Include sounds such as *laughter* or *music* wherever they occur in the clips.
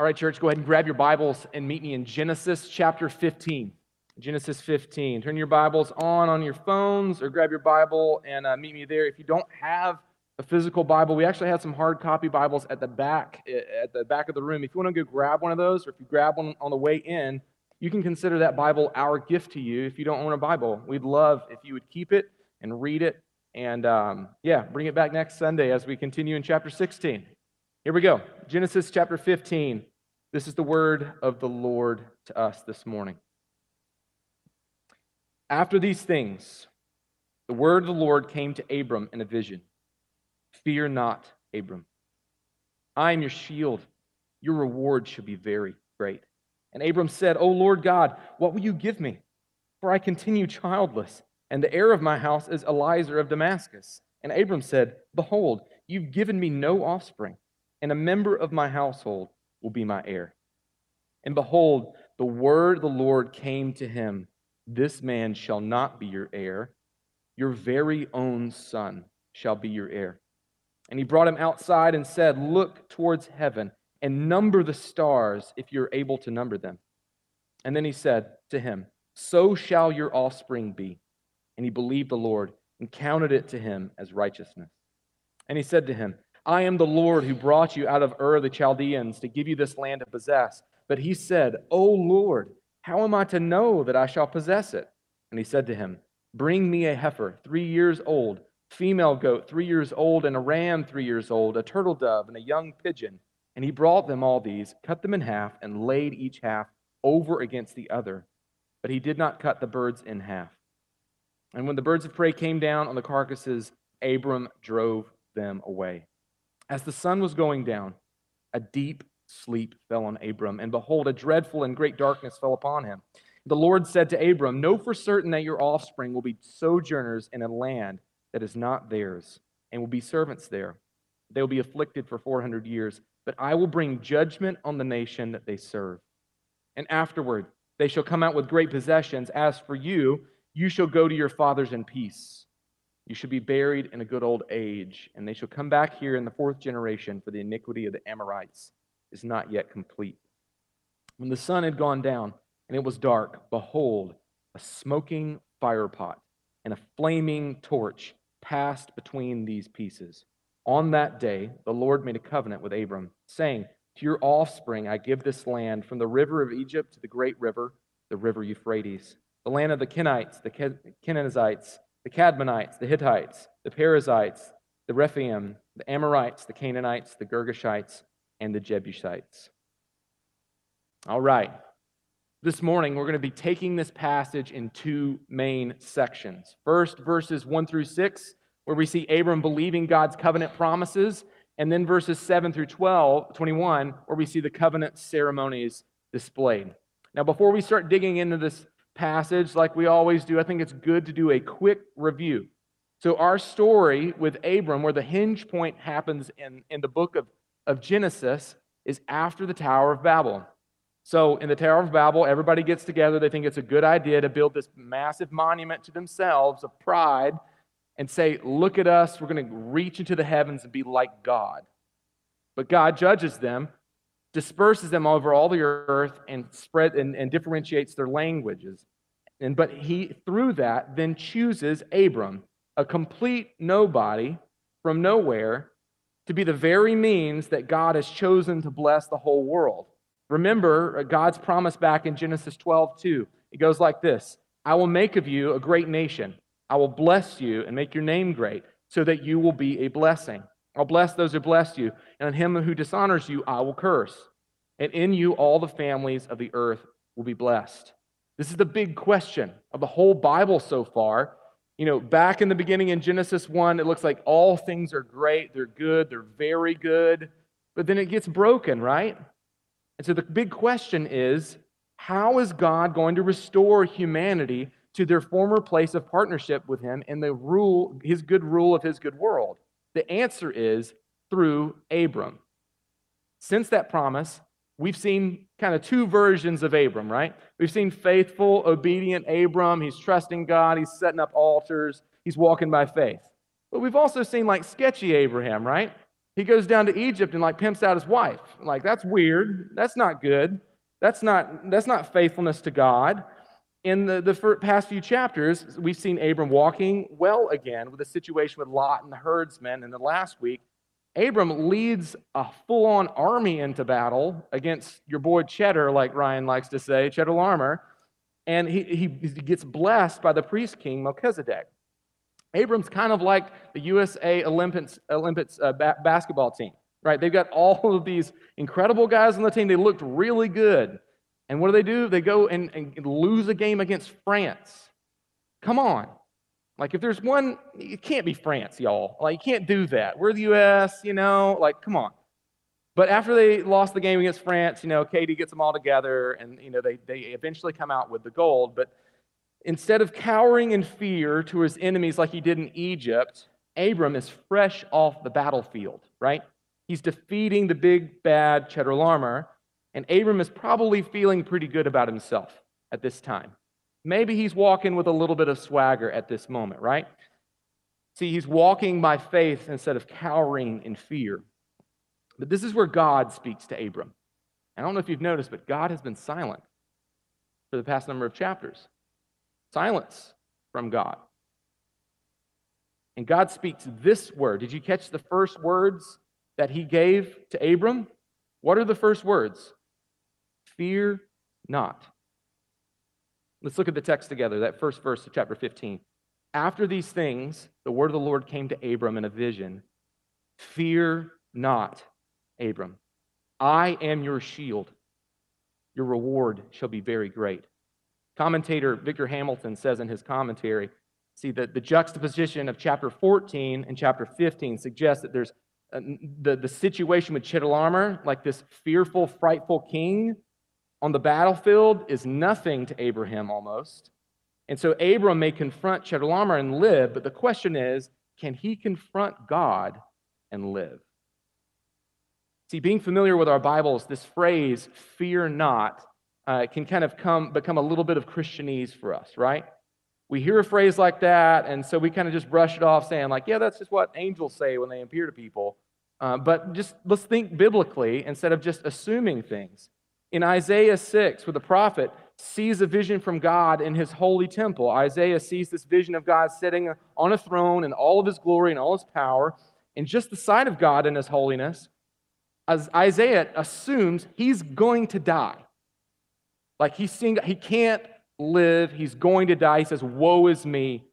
All right, church, go ahead and grab your Bibles and meet me in Genesis chapter 15. Genesis 15. Turn your Bibles on on your phones or grab your Bible and uh, meet me there. If you don't have a physical Bible, we actually have some hard copy Bibles at the back at the back of the room. If you want to go grab one of those, or if you grab one on the way in, you can consider that Bible our gift to you. If you don't own a Bible, we'd love if you would keep it and read it, and um, yeah, bring it back next Sunday as we continue in chapter 16. Here we go. Genesis chapter 15. This is the word of the Lord to us this morning. After these things, the word of the Lord came to Abram in a vision Fear not, Abram. I am your shield. Your reward shall be very great. And Abram said, O Lord God, what will you give me? For I continue childless, and the heir of my house is Eliezer of Damascus. And Abram said, Behold, you've given me no offspring and a member of my household will be my heir. And behold, the word of the Lord came to him This man shall not be your heir, your very own son shall be your heir. And he brought him outside and said, Look towards heaven and number the stars if you're able to number them. And then he said to him, So shall your offspring be. And he believed the Lord and counted it to him as righteousness. And he said to him, I am the Lord who brought you out of Ur the Chaldeans to give you this land to possess. But he said, O Lord, how am I to know that I shall possess it? And he said to him, Bring me a heifer, three years old, female goat, three years old, and a ram, three years old, a turtle dove, and a young pigeon. And he brought them all these, cut them in half, and laid each half over against the other. But he did not cut the birds in half. And when the birds of prey came down on the carcasses, Abram drove them away. As the sun was going down, a deep sleep fell on Abram, and behold, a dreadful and great darkness fell upon him. The Lord said to Abram, Know for certain that your offspring will be sojourners in a land that is not theirs, and will be servants there. They will be afflicted for 400 years, but I will bring judgment on the nation that they serve. And afterward, they shall come out with great possessions. As for you, you shall go to your fathers in peace. You should be buried in a good old age, and they shall come back here in the fourth generation, for the iniquity of the Amorites is not yet complete. When the sun had gone down and it was dark, behold, a smoking firepot and a flaming torch passed between these pieces. On that day, the Lord made a covenant with Abram, saying, To your offspring I give this land, from the river of Egypt to the great river, the river Euphrates, the land of the Kenites, the Kenizzites, the Cadmonites, the Hittites, the Perizzites, the Rephaim, the Amorites, the Canaanites, the Girgashites, and the Jebusites. All right. This morning, we're going to be taking this passage in two main sections. First, verses 1 through 6, where we see Abram believing God's covenant promises, and then verses 7 through 12, 21, where we see the covenant ceremonies displayed. Now, before we start digging into this passage, like we always do, I think it's good to do a quick review. So, our story with Abram, where the hinge point happens in, in the book of, of Genesis, is after the Tower of Babel. So, in the Tower of Babel, everybody gets together. They think it's a good idea to build this massive monument to themselves of pride and say, Look at us, we're going to reach into the heavens and be like God. But God judges them disperses them over all the earth and spread and, and differentiates their languages. And but he through that then chooses Abram, a complete nobody from nowhere, to be the very means that God has chosen to bless the whole world. Remember uh, God's promise back in Genesis 12, 2. It goes like this I will make of you a great nation. I will bless you and make your name great, so that you will be a blessing. I'll bless those who bless you, and on him who dishonors you, I will curse. And in you, all the families of the earth will be blessed. This is the big question of the whole Bible so far. You know, back in the beginning in Genesis 1, it looks like all things are great, they're good, they're very good, but then it gets broken, right? And so the big question is how is God going to restore humanity to their former place of partnership with Him and the rule, His good rule of His good world? The answer is through Abram. Since that promise, we've seen kind of two versions of Abram, right? We've seen faithful, obedient Abram. He's trusting God, he's setting up altars, he's walking by faith. But we've also seen like sketchy Abraham, right? He goes down to Egypt and like pimps out his wife. Like that's weird. That's not good. That's not that's not faithfulness to God. In the, the past few chapters, we've seen Abram walking well again with a situation with Lot and the herdsmen. And the last week, Abram leads a full on army into battle against your boy Cheddar, like Ryan likes to say, Chedorlaomer. And he, he gets blessed by the priest king Melchizedek. Abram's kind of like the USA Olympics, Olympics uh, ba- basketball team, right? They've got all of these incredible guys on the team. They looked really good. And what do they do? They go and, and lose a game against France. Come on. Like, if there's one, it can't be France, y'all. Like, you can't do that. We're the U.S., you know? Like, come on. But after they lost the game against France, you know, KD gets them all together and, you know, they, they eventually come out with the gold. But instead of cowering in fear to his enemies like he did in Egypt, Abram is fresh off the battlefield, right? He's defeating the big bad Chedorlaomer and Abram is probably feeling pretty good about himself at this time. Maybe he's walking with a little bit of swagger at this moment, right? See, he's walking by faith instead of cowering in fear. But this is where God speaks to Abram. I don't know if you've noticed, but God has been silent for the past number of chapters. Silence from God. And God speaks this word. Did you catch the first words that he gave to Abram? What are the first words? Fear not. Let's look at the text together, that first verse of chapter 15. After these things, the word of the Lord came to Abram in a vision Fear not, Abram. I am your shield. Your reward shall be very great. Commentator Victor Hamilton says in his commentary see, that the juxtaposition of chapter 14 and chapter 15 suggests that there's uh, the, the situation with Chedorlaomer, like this fearful, frightful king, on the battlefield is nothing to Abraham almost. And so Abram may confront Chedorlaomer and live, but the question is can he confront God and live? See, being familiar with our Bibles, this phrase, fear not, uh, can kind of come, become a little bit of Christianese for us, right? We hear a phrase like that, and so we kind of just brush it off saying, like, yeah, that's just what angels say when they appear to people. Uh, but just let's think biblically instead of just assuming things. In Isaiah 6, where the prophet sees a vision from God in his holy temple, Isaiah sees this vision of God sitting on a throne in all of his glory and all his power, and just the sight of God in his holiness, as Isaiah assumes he's going to die. Like he's seeing, he can't live, he's going to die. He says, Woe is me.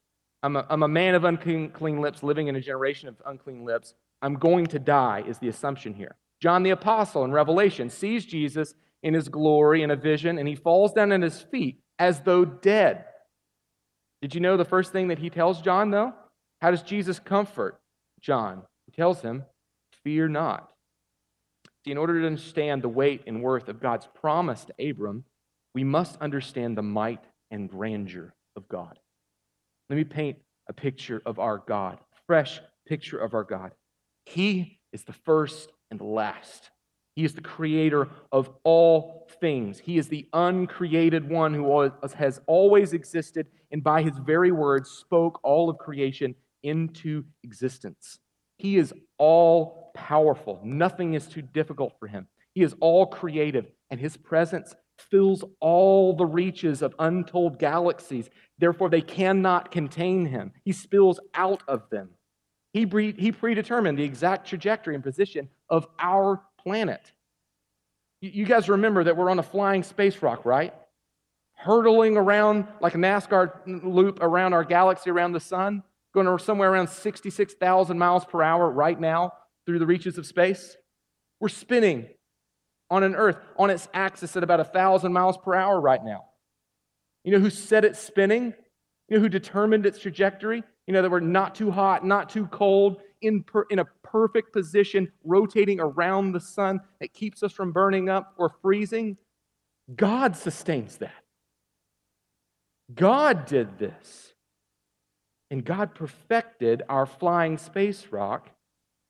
I'm a, I'm a man of unclean lips, living in a generation of unclean lips. I'm going to die, is the assumption here. John the Apostle in Revelation sees Jesus in his glory in a vision, and he falls down at his feet as though dead. Did you know the first thing that he tells John, though? How does Jesus comfort John? He tells him, Fear not. See, in order to understand the weight and worth of God's promise to Abram, we must understand the might and grandeur of God. Let me paint a picture of our God, fresh picture of our God. He is the first and the last. He is the creator of all things. He is the uncreated one who has always existed and by his very words spoke all of creation into existence. He is all powerful. Nothing is too difficult for him. He is all creative, and his presence fills all the reaches of untold galaxies. Therefore, they cannot contain him. He spills out of them. He, he predetermined the exact trajectory and position of our planet. You guys remember that we're on a flying space rock, right? Hurtling around like a NASCAR loop around our galaxy, around the sun, going somewhere around 66,000 miles per hour right now through the reaches of space. We're spinning on an Earth on its axis at about 1,000 miles per hour right now. You know who set it spinning? You know who determined its trajectory? You know that we're not too hot, not too cold, in, per, in a perfect position, rotating around the sun that keeps us from burning up or freezing. God sustains that. God did this. And God perfected our flying space rock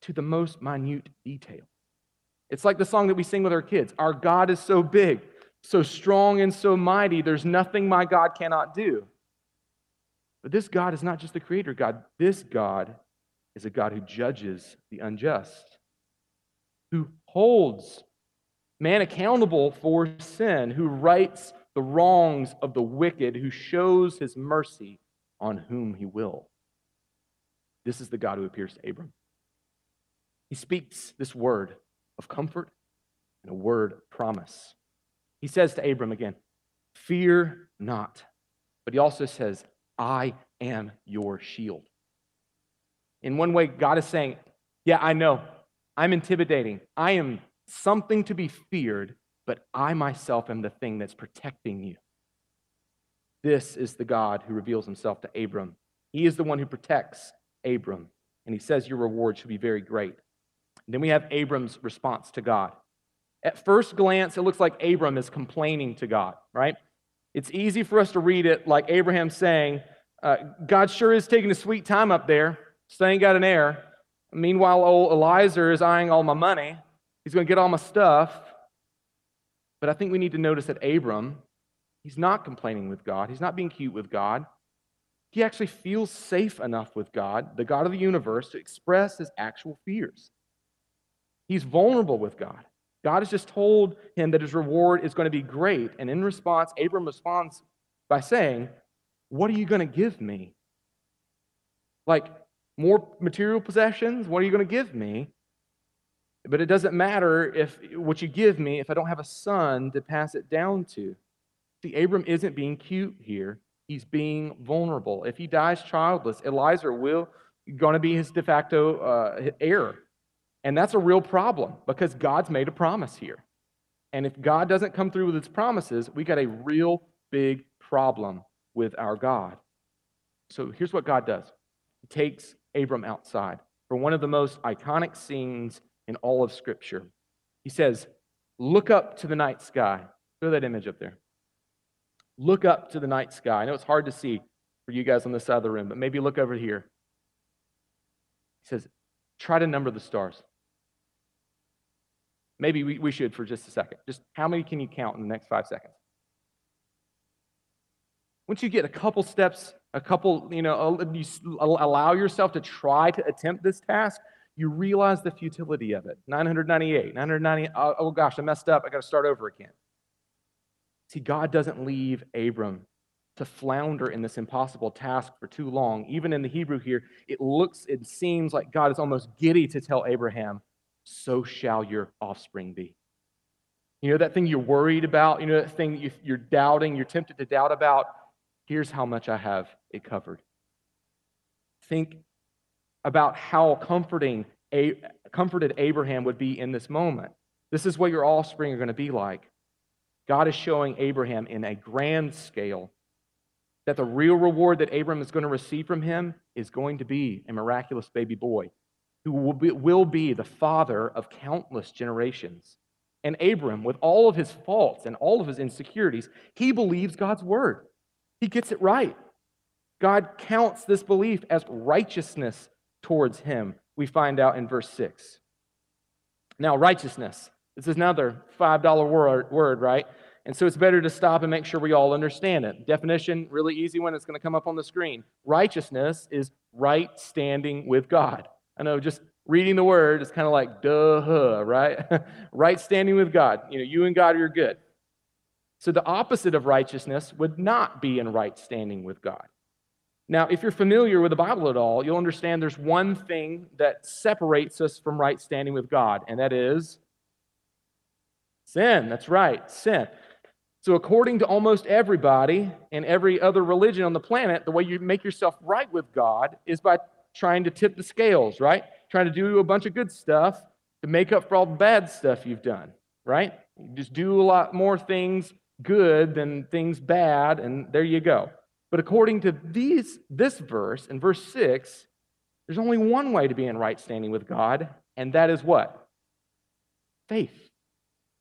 to the most minute detail. It's like the song that we sing with our kids Our God is so big, so strong, and so mighty, there's nothing my God cannot do. But this God is not just the creator God, this God is a God who judges the unjust. who holds man accountable for sin, who rights the wrongs of the wicked, who shows his mercy on whom he will. This is the God who appears to Abram. He speaks this word of comfort and a word of promise. He says to Abram again, Fear not. But he also says, I am your shield. In one way, God is saying, Yeah, I know. I'm intimidating. I am something to be feared, but I myself am the thing that's protecting you. This is the God who reveals himself to Abram. He is the one who protects Abram. And he says, Your reward should be very great. And then we have Abram's response to God. At first glance, it looks like Abram is complaining to God, right? It's easy for us to read it like Abraham saying, uh, God sure is taking a sweet time up there. Still got an heir. Meanwhile, old Eliezer is eyeing all my money. He's going to get all my stuff. But I think we need to notice that Abram, he's not complaining with God. He's not being cute with God. He actually feels safe enough with God, the God of the universe, to express his actual fears. He's vulnerable with God. God has just told him that his reward is going to be great. And in response, Abram responds by saying, What are you going to give me? Like, more material possessions? What are you going to give me? But it doesn't matter if what you give me if I don't have a son to pass it down to. See, Abram isn't being cute here. He's being vulnerable. If he dies childless, Eliezer will going to be his de facto uh, heir. And that's a real problem because God's made a promise here. And if God doesn't come through with his promises, we got a real big problem with our God. So here's what God does He takes Abram outside for one of the most iconic scenes in all of Scripture. He says, Look up to the night sky. Throw that image up there. Look up to the night sky. I know it's hard to see for you guys on this side of the room, but maybe look over here. He says, Try to number the stars. Maybe we, we should for just a second. Just how many can you count in the next five seconds? Once you get a couple steps, a couple, you know, you allow yourself to try to attempt this task, you realize the futility of it. 998, 990, oh, gosh, I messed up. I got to start over again. See, God doesn't leave Abram to flounder in this impossible task for too long. Even in the Hebrew here, it looks, it seems like God is almost giddy to tell Abraham, so shall your offspring be. You know that thing you're worried about? You know that thing you're doubting, you're tempted to doubt about? Here's how much I have it covered. Think about how comforting a, comforted Abraham would be in this moment. This is what your offspring are going to be like. God is showing Abraham in a grand scale that the real reward that Abraham is going to receive from him is going to be a miraculous baby boy who will be, will be the father of countless generations. And Abram, with all of his faults and all of his insecurities, he believes God's word. He gets it right. God counts this belief as righteousness towards him, we find out in verse 6. Now, righteousness. This is another $5 word, word, right? And so it's better to stop and make sure we all understand it. Definition, really easy one, it's going to come up on the screen. Righteousness is right standing with God. I know just reading the word is kind of like duh, right? *laughs* right standing with God. You know, you and God are good. So the opposite of righteousness would not be in right standing with God. Now, if you're familiar with the Bible at all, you'll understand there's one thing that separates us from right standing with God, and that is sin. That's right, sin. So, according to almost everybody and every other religion on the planet, the way you make yourself right with God is by trying to tip the scales, right? Trying to do a bunch of good stuff to make up for all the bad stuff you've done, right? You just do a lot more things good than things bad, and there you go. But according to these, this verse, in verse 6, there's only one way to be in right standing with God, and that is what? Faith.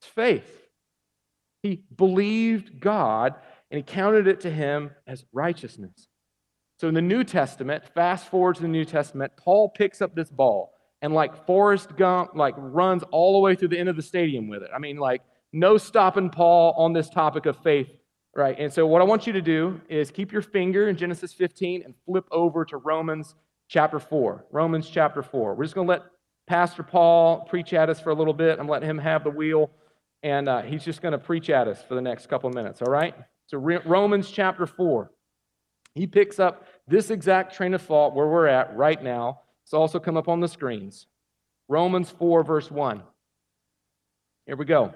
It's faith. He believed God, and he counted it to him as righteousness. So in the New Testament, fast forward to the New Testament, Paul picks up this ball and like Forrest Gump, like runs all the way through the end of the stadium with it. I mean, like no stopping Paul on this topic of faith right? And so, what I want you to do is keep your finger in Genesis 15 and flip over to Romans chapter 4. Romans chapter 4. We're just going to let Pastor Paul preach at us for a little bit. I'm letting him have the wheel, and uh, he's just going to preach at us for the next couple of minutes, all right? So, Romans chapter 4. He picks up this exact train of thought where we're at right now. It's also come up on the screens. Romans 4, verse 1. Here we go.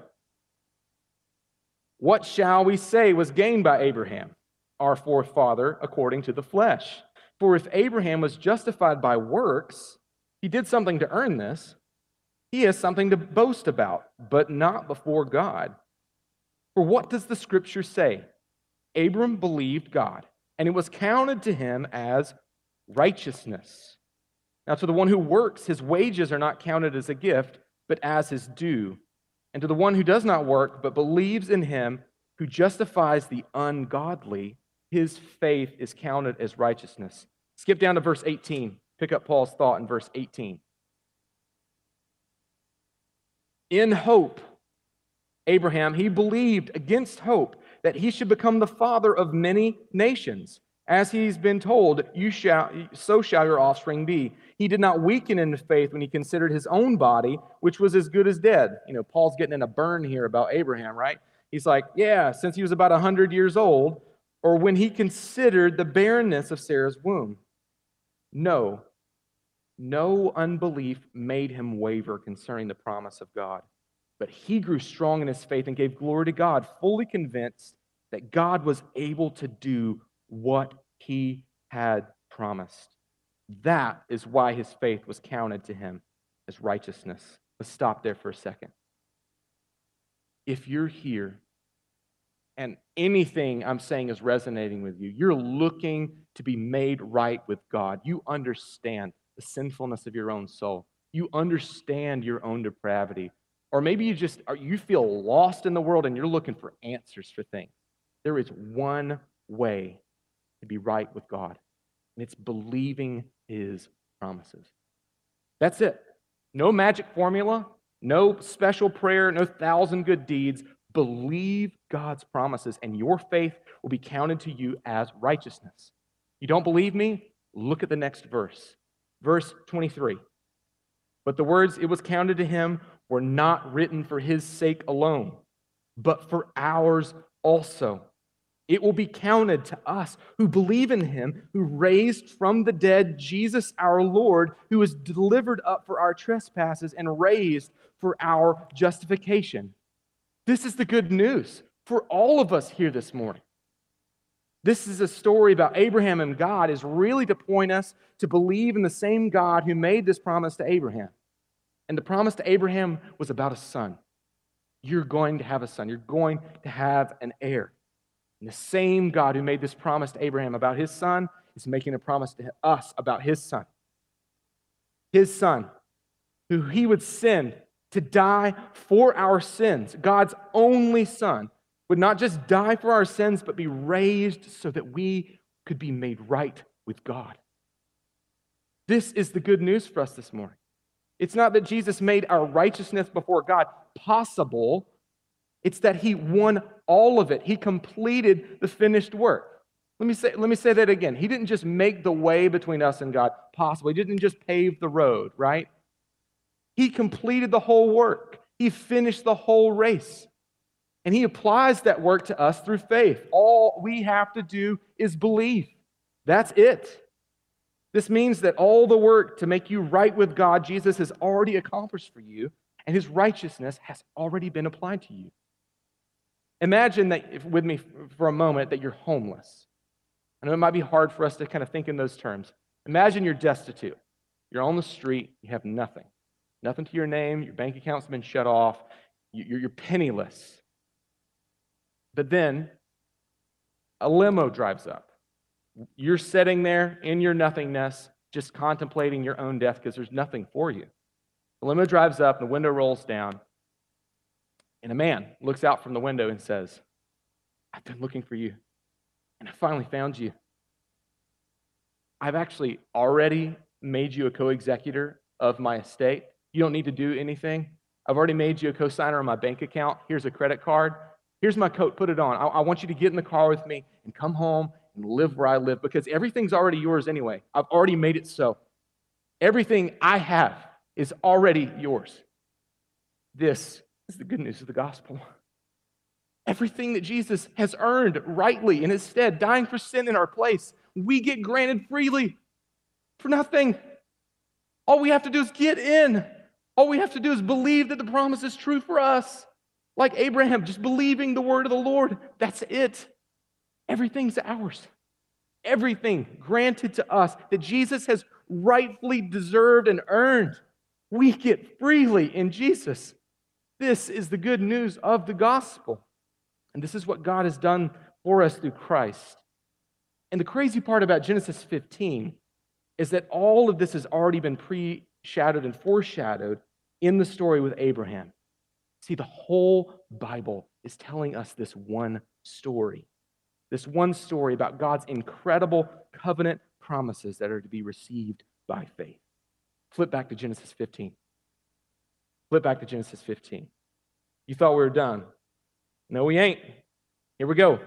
What shall we say was gained by Abraham, our forefather, according to the flesh? For if Abraham was justified by works, he did something to earn this. He has something to boast about, but not before God. For what does the scripture say? Abram believed God, and it was counted to him as righteousness. Now, to the one who works, his wages are not counted as a gift, but as his due. And to the one who does not work, but believes in him who justifies the ungodly, his faith is counted as righteousness. Skip down to verse 18. Pick up Paul's thought in verse 18. In hope, Abraham, he believed against hope that he should become the father of many nations. As he's been told, you shall, so shall your offspring be. He did not weaken in faith when he considered his own body, which was as good as dead. You know, Paul's getting in a burn here about Abraham, right? He's like, yeah, since he was about 100 years old, or when he considered the barrenness of Sarah's womb. No, no unbelief made him waver concerning the promise of God. But he grew strong in his faith and gave glory to God, fully convinced that God was able to do what he had promised. That is why his faith was counted to him as righteousness. Let's stop there for a second. If you're here and anything I'm saying is resonating with you, you're looking to be made right with God. You understand the sinfulness of your own soul. You understand your own depravity. Or maybe you just you feel lost in the world and you're looking for answers for things. There is one way to be right with God, and it's believing his promises. That's it. No magic formula, no special prayer, no thousand good deeds. Believe God's promises, and your faith will be counted to you as righteousness. You don't believe me? Look at the next verse. Verse 23. But the words it was counted to him were not written for his sake alone, but for ours also. It will be counted to us who believe in him, who raised from the dead Jesus our Lord, who was delivered up for our trespasses and raised for our justification. This is the good news for all of us here this morning. This is a story about Abraham and God, is really to point us to believe in the same God who made this promise to Abraham. And the promise to Abraham was about a son. You're going to have a son, you're going to have an heir. And the same God who made this promise to Abraham about his son is making a promise to us about his son. His son, who he would send to die for our sins, God's only son, would not just die for our sins, but be raised so that we could be made right with God. This is the good news for us this morning. It's not that Jesus made our righteousness before God possible, it's that he won all of it. He completed the finished work. Let me say, let me say that again. He didn't just make the way between us and God possible. He didn't just pave the road, right? He completed the whole work. He finished the whole race. And he applies that work to us through faith. All we have to do is believe. That's it. This means that all the work to make you right with God, Jesus has already accomplished for you, and his righteousness has already been applied to you. Imagine that if, with me for a moment that you're homeless. I know it might be hard for us to kind of think in those terms. Imagine you're destitute. You're on the street, you have nothing. Nothing to your name, your bank account's been shut off, you're, you're penniless. But then a limo drives up. You're sitting there in your nothingness, just contemplating your own death because there's nothing for you. The limo drives up, the window rolls down, and a man looks out from the window and says, I've been looking for you, and I finally found you. I've actually already made you a co executor of my estate. You don't need to do anything. I've already made you a co signer on my bank account. Here's a credit card. Here's my coat. Put it on. I, I, want you to get in the car with me and come home and live where I live because everything's already yours anyway. I've already made it so. Everything I have is already yours. This is the good news of the gospel. Everything that Jesus has earned rightly in his stead, dying for sin in our place, we get granted freely for nothing. All we have to do is get in. All we have to do is believe that the promise is true for us. Like Abraham, just believing the word of the Lord. That's it. Everything's ours. Everything granted to us that Jesus has rightfully deserved and earned, we get freely in Jesus. This is the good news of the gospel. And this is what God has done for us through Christ. And the crazy part about Genesis 15 is that all of this has already been pre shadowed and foreshadowed in the story with Abraham. See, the whole Bible is telling us this one story. This one story about God's incredible covenant promises that are to be received by faith. Flip back to Genesis 15. Flip back to Genesis 15. You thought we were done. No, we ain't. Here we go.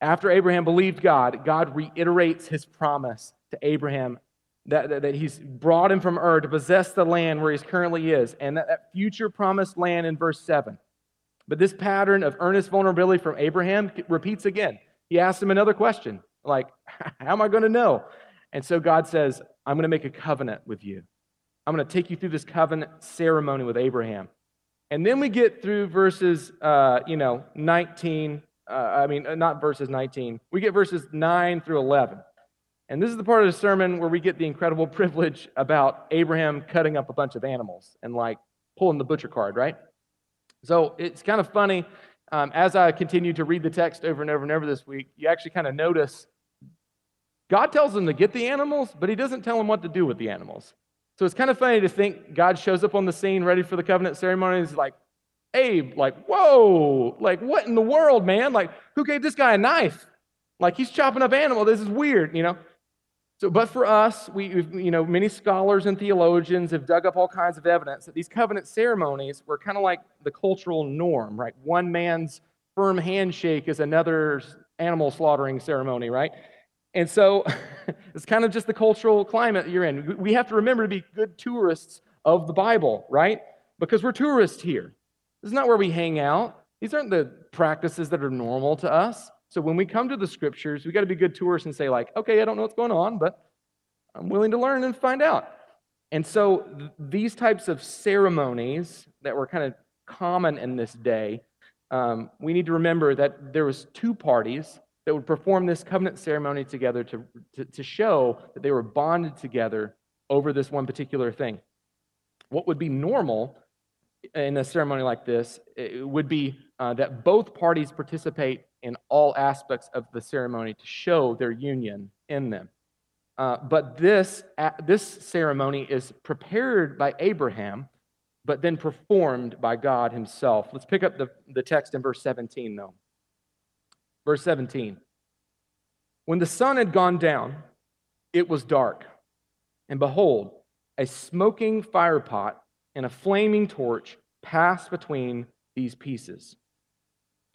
After Abraham believed God, God reiterates his promise to Abraham that, that, that, he's brought him from Ur to possess the land where he currently is, and that, that future promised land in verse 7. But this pattern of earnest vulnerability from Abraham repeats again. He asks him another question, like, *laughs* How am I going to know? And so God says, I'm going to make a covenant with you. I'm going to take you through this covenant ceremony with Abraham. And then we get through verses, uh, you know, 19. Uh, I mean, uh, not verses 19. We get verses 9 through 11. And this is the part of the sermon where we get the incredible *laughs* privilege about Abraham cutting up a bunch of animals and like pulling the butcher card, right? So it's kind of funny. Um, as I continue to read the text over and over and over this week, you actually kind of notice God tells them to get the animals, but he doesn't tell them what to do with the animals. So it's kind of funny to think God shows up on the scene ready for the covenant ceremony. And he's like, Abe, like, whoa, like, what in the world, man? Like, who gave this guy a knife? Like, he's chopping up animal. This is weird, you know? So, but for us, we, you know, many scholars and theologians have dug up all kinds of evidence that these covenant ceremonies were kind of like the cultural norm, right? One man's firm handshake is another's animal slaughtering ceremony, right? And so *laughs* it's kind of just the cultural climate you're in. We have to remember to be good tourists of the Bible, right? Because we're tourists here. This is not where we hang out. These aren't the practices that are normal to us. So when we come to the scriptures, we got to be good tourists and say, like, okay, I don't know what's going on, but I'm willing to learn and find out. And so th- these types of ceremonies that were kind of common in this day, um, we need to remember that there was two parties that would perform this covenant ceremony together to, to, to show that they were bonded together over this one particular thing. What would be normal in a ceremony like this would be uh, that both parties participate in all aspects of the ceremony to show their union in them. Uh, but this, uh, this ceremony is prepared by Abraham, but then performed by God himself. Let's pick up the, the text in verse 17, though. Verse 17. When the sun had gone down, it was dark. And behold, a smoking firepot and a flaming torch passed between these pieces.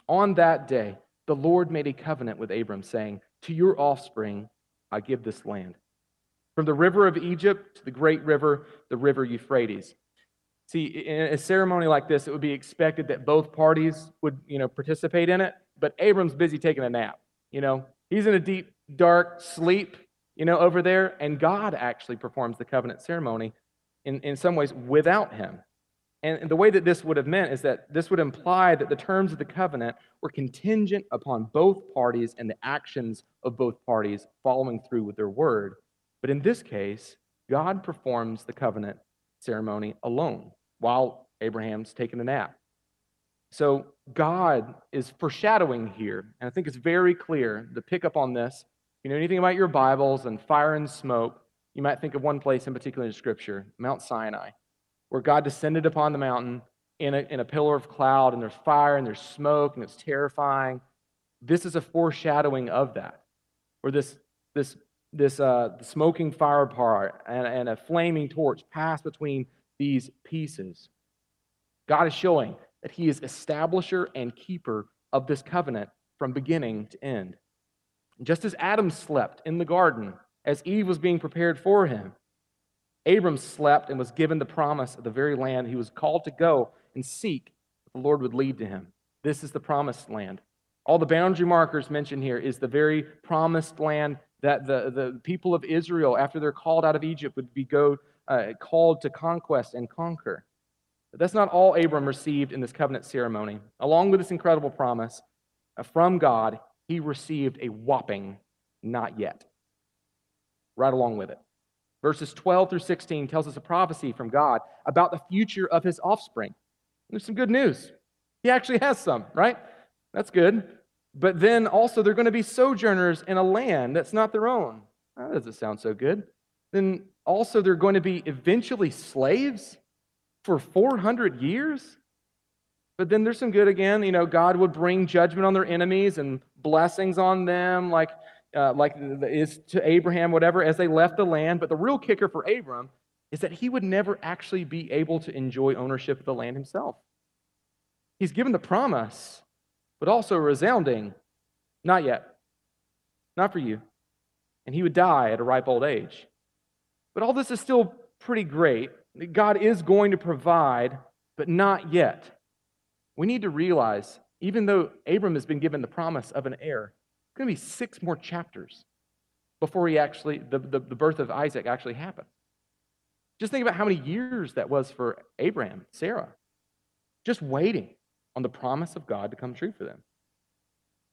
On that day, the Lord made a covenant with Abram, saying, To your offspring I give this land. From the river of Egypt to the great river, the river Euphrates. See, in a ceremony like this, it would be expected that both parties would, you know, participate in it, but Abram's busy taking a nap. You know, he's in a deep, dark sleep, you know, over there, and God actually performs the covenant ceremony in, in some ways without him. And the way that this would have meant is that this would imply that the terms of the covenant were contingent upon both parties and the actions of both parties following through with their word. But in this case, God performs the covenant ceremony alone while Abraham's taking a nap. So God is foreshadowing here, and I think it's very clear to pick up on this. If you know anything about your Bibles and fire and smoke, you might think of one place in particular in Scripture, Mount Sinai where God descended upon the mountain in a, in a pillar of cloud, and there's fire and there's smoke, and it's terrifying. This is a foreshadowing of that, where this, this, this uh, smoking firepot and, and a flaming torch pass between these pieces. God is showing that He is establisher and keeper of this covenant from beginning to end. Just as Adam slept in the garden as Eve was being prepared for him, Abram slept and was given the promise of the very land he was called to go and seek the Lord would lead to him. This is the promised land. All the boundary markers mentioned here is the very promised land that the, the people of Israel, after they're called out of Egypt, would be go, uh, called to conquest and conquer. But that's not all Abram received in this covenant ceremony. Along with this incredible promise uh, from God, he received a whopping not yet. Right along with it. Verses 12 through 16 tells us a prophecy from God about the future of his offspring. There's some good news. He actually has some, right? That's good. But then also, they're going to be sojourners in a land that's not their own. That doesn't sound so good. Then also, they're going to be eventually slaves for 400 years. But then there's some good again. You know, God would bring judgment on their enemies and blessings on them, like, uh, like is to Abraham, whatever, as they left the land. But the real kicker for Abram is that he would never actually be able to enjoy ownership of the land himself. He's given the promise, but also resounding, not yet, not for you. And he would die at a ripe old age. But all this is still pretty great. God is going to provide, but not yet. We need to realize, even though Abram has been given the promise of an heir, it's going to be six more chapters before he actually, the, the, the birth of Isaac actually happened. Just think about how many years that was for Abraham, Sarah, just waiting on the promise of God to come true for them.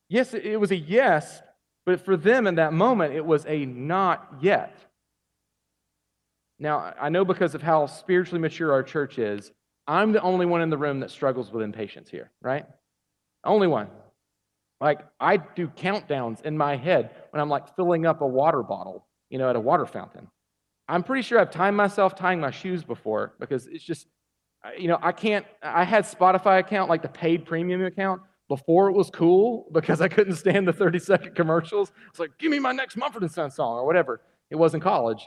Yes, it was a yes, but for them in that moment, it was a not yet. Now, I know because of how spiritually mature our church is, I'm the only one in the room that struggles with impatience here, right? Only one. Like, I do countdowns in my head when I'm like filling up a water bottle, you know, at a water fountain. I'm pretty sure I've timed myself tying my shoes before because it's just, you know, I can't, I had Spotify account, like the paid premium account, before it was cool because I couldn't stand the 30 second commercials. It's like, give me my next Mumford & Sons song or whatever. It was in college.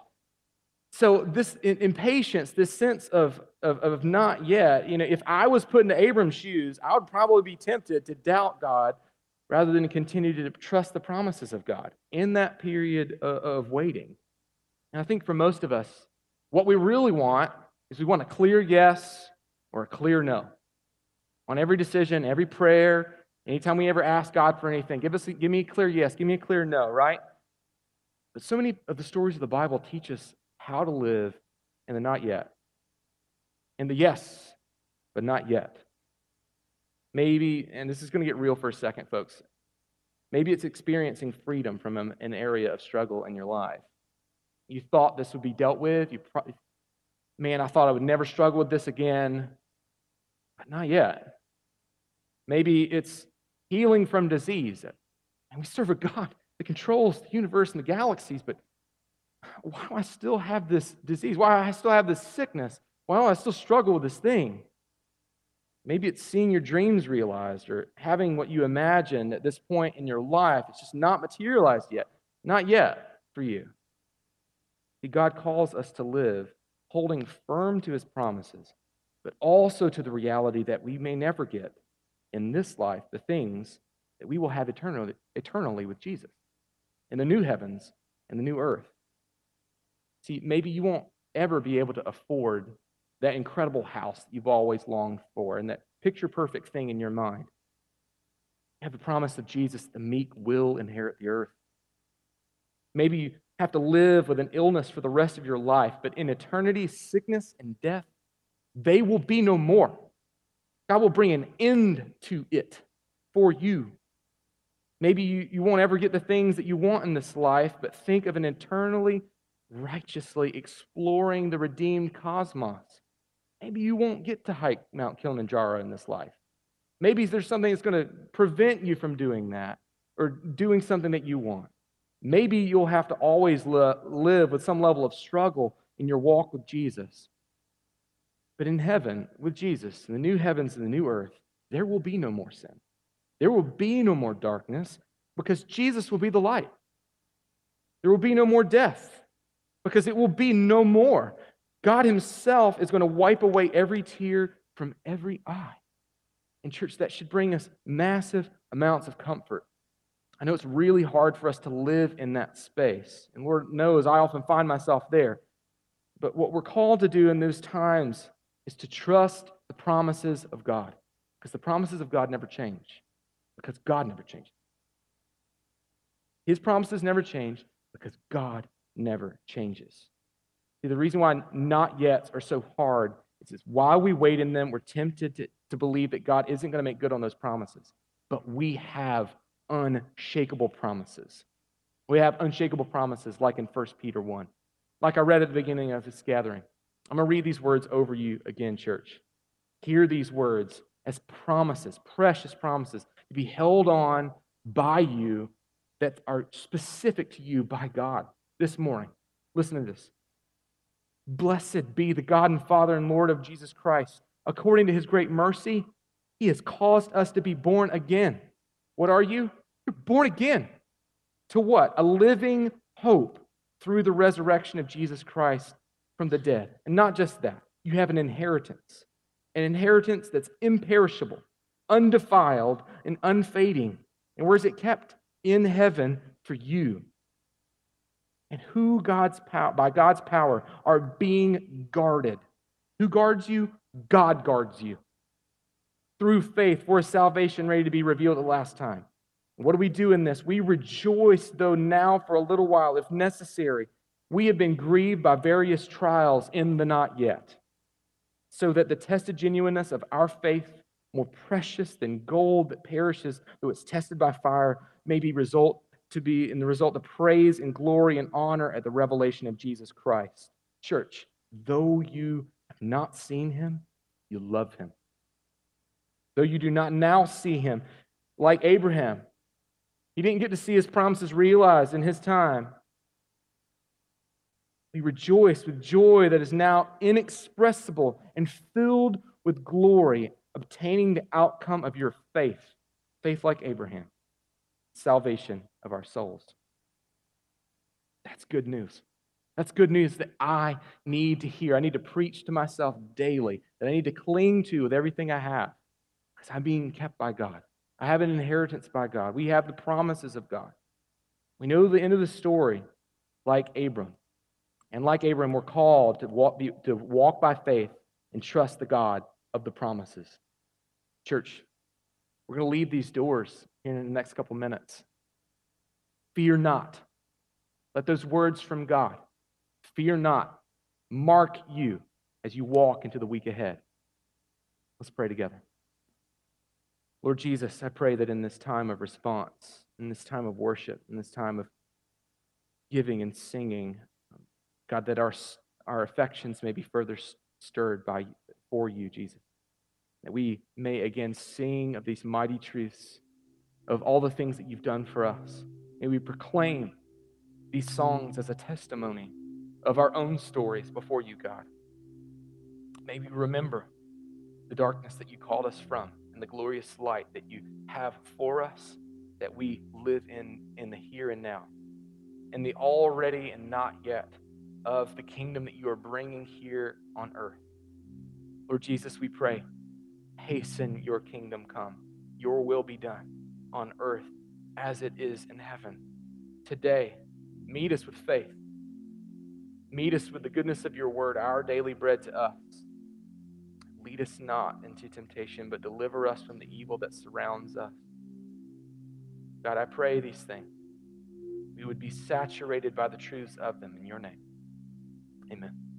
So this impatience, this sense of, of, of not yet, you know, if I was put into Abram's shoes, I would probably be tempted to doubt God rather than continue to trust the promises of God in that period of, of waiting. And I think for most of us, what we really want is we want a clear yes or a clear no. On every decision, every prayer, anytime we ever ask God for anything, give us give me a clear yes, give me a clear no, right? But so many of the stories of the Bible teach us how to live in the not yet. In the yes, but not yet. Maybe, and this is going to get real for a second, folks. Maybe it's experiencing freedom from an area of struggle in your life. You thought this would be dealt with. You probably, man, I thought I would never struggle with this again, but not yet. Maybe it's healing from disease. And we serve a God that controls the universe and the galaxies, but why do I still have this disease? Why do I still have this sickness? Why do I still struggle with this thing? Maybe it's seeing your dreams realized or having what you imagined at this point in your life. It's just not materialized yet. Not yet for you. See, God calls us to live holding firm to his promises, but also to the reality that we may never get in this life the things that we will have eternally, eternally with Jesus in the new heavens and the new earth. See, maybe you won't ever be able to afford that incredible house that you've always longed for and that picture perfect thing in your mind. You have the promise of Jesus, the meek will inherit the earth. Maybe you have to live with an illness for the rest of your life, but in eternity, sickness and death, they will be no more. God will bring an end to it for you. Maybe you, you won't ever get the things that you want in this life, but think of an eternally, righteously exploring the redeemed cosmos. Maybe you won't get to hike Mount Kilimanjaro in this life. Maybe there's something that's going to prevent you from doing that or doing something that you want. Maybe you'll have to always live with some level of struggle in your walk with Jesus. But in heaven, with Jesus, in the new heavens and the new earth, there will be no more sin. There will be no more darkness because Jesus will be the light. There will be no more death because it will be no more. God Himself is going to wipe away every tear from every eye. And, church, that should bring us massive amounts of comfort. I know it's really hard for us to live in that space. And Lord knows I often find myself there. But what we're called to do in those times is to trust the promises of God. Because the promises of God never change. Because God never changes. His promises never change because God never changes. See, the reason why not yet are so hard is this while we wait in them, we're tempted to, to believe that God isn't going to make good on those promises. But we have unshakable promises. We have unshakable promises like in 1 Peter 1. Like I read at the beginning of this gathering. I'm going to read these words over you again, church. Hear these words as promises, precious promises, to be held on by you that are specific to you by God this morning. Listen to this. Blessed be the God and Father and Lord of Jesus Christ. According to his great mercy, he has caused us to be born again. What are you? You're born again. To what? A living hope through the resurrection of Jesus Christ from the dead. And not just that, you have an inheritance, an inheritance that's imperishable, undefiled, and unfading. And where is it kept? In heaven for you and who God's power, by God's power are being guarded. Who guards you? God guards you. Through faith for salvation ready to be revealed at the last time. What do we do in this? We rejoice, though now for a little while, if necessary. We have been grieved by various trials in the not yet, so that the tested genuineness of our faith, more precious than gold that perishes, though it's tested by fire, may be result to be in the result of praise and glory and honor at the revelation of Jesus Christ. Church, though you have not seen him, you love him. Though you do not now see him, like Abraham, he didn't get to see his promises realized in his time. We rejoice with joy that is now inexpressible and filled with glory, obtaining the outcome of your faith, faith like Abraham salvation of our souls. That's good news. That's good news that I need to hear. I need to preach to myself daily, that I need to cling to with everything I have, because I'm being kept by God. I have an inheritance by God. We have the promises of God. We know the end of the story, like Abram. And like Abram, we're called to walk, to walk by faith and trust the God of the promises. Church, we're going to leave these doors in the next couple minutes. Fear not. Let those words from God, fear not, mark you as you walk into the week ahead. Let's pray together. Lord Jesus, I pray that in this time of response, in this time of worship, in this time of giving and singing, God, that our, our affections may be further stirred by for you, Jesus. That we may again sing of these mighty truths of all the things that you've done for us. May we proclaim these songs as a testimony of our own stories before you, God. May we remember the darkness that you called us from and the glorious light that you have for us that we live in in the here and now, in the already and not yet of the kingdom that you are bringing here on earth. Lord Jesus, we pray, hasten your kingdom come, your will be done on earth as it is in heaven. Today, meet us with faith. Meet us with the goodness of your word, our daily bread to us. Lead us not into temptation, but deliver us from the evil that surrounds us. God, I pray these things. We would be saturated by the truths of them in your name. Amen.